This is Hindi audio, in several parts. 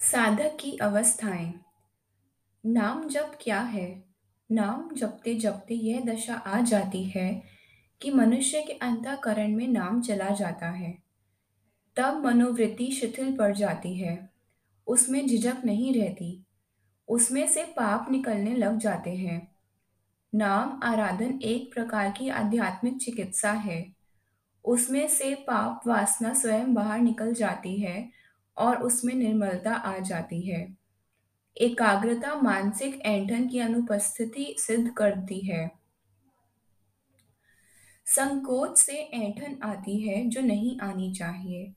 साधक की अवस्थाएँ। नाम जप क्या है? नाम जपते जपते यह दशा आ जाती है कि मनुष्य के अंतःकरण में नाम चला जाता है। तब मनोवृत्ति शिथिल पड़ जाती है। उसमें झिझक नहीं रहती। उसमें से पाप निकलने लग जाते हैं। नाम आराधन एक प्रकार की आध्यात्मिक चिकित्सा है। उसमें से पाप वासना स्वयं बाहर निकल जाती है और उसमें निर्मलता आ जाती है। एकाग्रता मानसिक ऐंठन की अनुपस्थिति सिद्ध करती है। संकोच से ऐंठन आती है जो नहीं आनी चाहिए।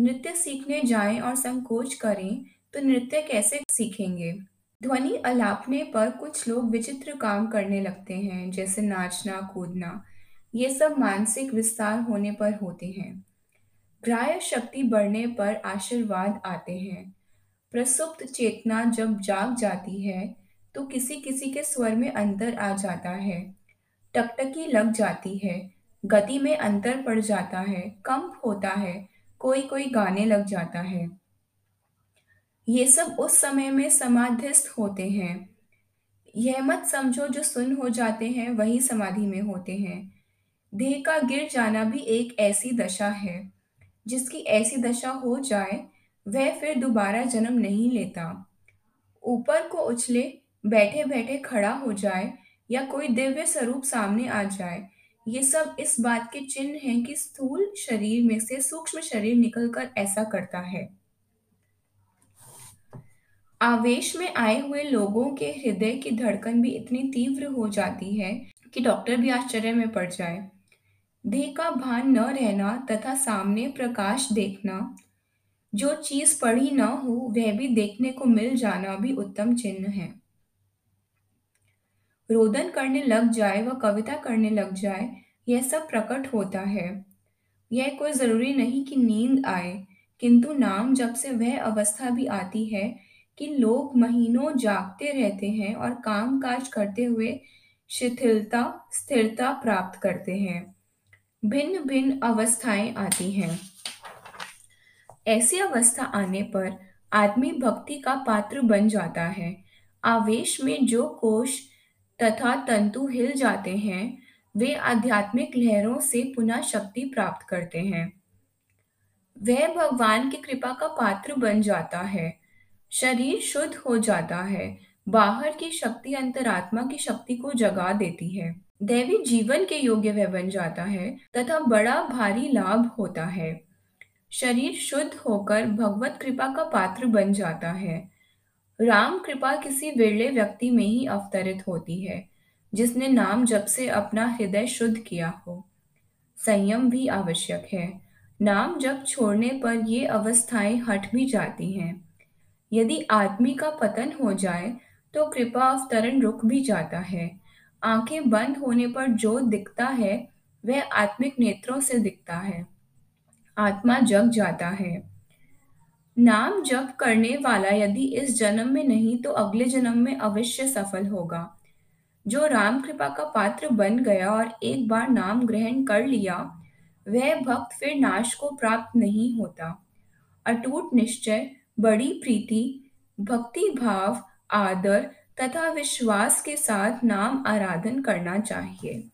नृत्य सीखने जाएँ और संकोच करें तो नृत्य कैसे सीखेंगे? ध्वनि अलापने पर कुछ लोग विचित्र काम करने लगते हैं, जैसे नाचना, कूदना। ये सब मानसिक विस्तार होने पर होते हैं। ग्राह्य शक्ति बढ़ने पर आशीर्वाद आते हैं। प्रसुप्त चेतना जब जाग जाती है तो किसी किसी के स्वर में अंतर आ जाता है। टकटकी लग जाती है, गति में अंतर पड़ जाता है, कंप होता है कोई कोई गाने लग जाता है। ये सब उस समय में समाधिस्थ होते हैं। यह मत समझो जो सुन हो जाते हैं, वही समाधि में होते हैं। देह का गिर जाना भी एक ऐसी दशा है। जिसकी ऐसी दशा हो जाए, वह फिर दोबारा जन्म नहीं लेता। ऊपर को उछले बैठे बैठे खड़ा हो जाए या कोई दिव्य स्वरूप सामने आ जाए, ये सब इस बात के चिन्ह हैं कि स्थूल शरीर में से सूक्ष्म शरीर निकलकर ऐसा करता है। आवेश में आए हुए लोगों के हृदय की धड़कन भी इतनी तीव्र हो जाती है कि डॉक्टर भी आश्चर्य में पड़ जाए। देह का भान न रहना तथा सामने प्रकाश देखना। जो चीज़ पढ़ी न हो, वह भी देखने को मिल जाना भी उत्तम चिन्ह है। रोदन करने लग जाए व कविता करने लग जाए, यह सब प्रकट होता है। यह कोई ज़रूरी नहीं कि नींद आए, किंतु नाम जब से वह अवस्था भी आती है कि लोग महीनों जागते रहते हैं और काम काज करते हुए शिथिलता, स्थिरता प्राप्त करते हैं। भिन्न भिन्न अवस्थाएँ आती हैं। ऐसी अवस्था आने पर आदमी भक्ति का पात्र बन जाता है। आवेश में जो कोश तथा तंतु हिल जाते हैं, वे आध्यात्मिक लहरों से पुनः शक्ति प्राप्त करते हैं। वह भगवान की कृपा का पात्र बन जाता है। शरीर शुद्ध हो जाता है। बाहर की शक्ति अंतरात्मा की शक्ति को जगा देती है। दैवी जीवन के योग्य वह बन जाता है, तथा बड़ा भारी लाभ होता है। शरीर शुद्ध होकर भगवत कृपा का पात्र बन जाता है। राम कृपा किसी विरले व्यक्ति में ही अवतरित होती है, जिसने नाम जब से अपना हृदय शुद्ध किया हो। संयम भी आवश्यक है। नाम जब छोड़ने पर ये अवस्थाएँ हट भी जाती हैं। यदि आदमी का पतन हो जाए तो कृपा अवतरण रुक भी जाता है। आँखें बंद होने पर जो दिखता है, वह आत्मिक नेत्रों से दिखता है। आत्मा जग जाता है। नाम जप करने वाला यदि इस जन्म में नहीं तो अगले जन्म में अवश्य सफल होगा। जो राम कृपा का पात्र बन गया और एक बार नाम ग्रहण कर लिया, वह भक्त फिर नाश को प्राप्त नहीं होता। अटूट निश्चय, बड़ी प्रीति, भक्ति भाव, आदर तथा विश्वास के साथ नाम आराधन करना चाहिए।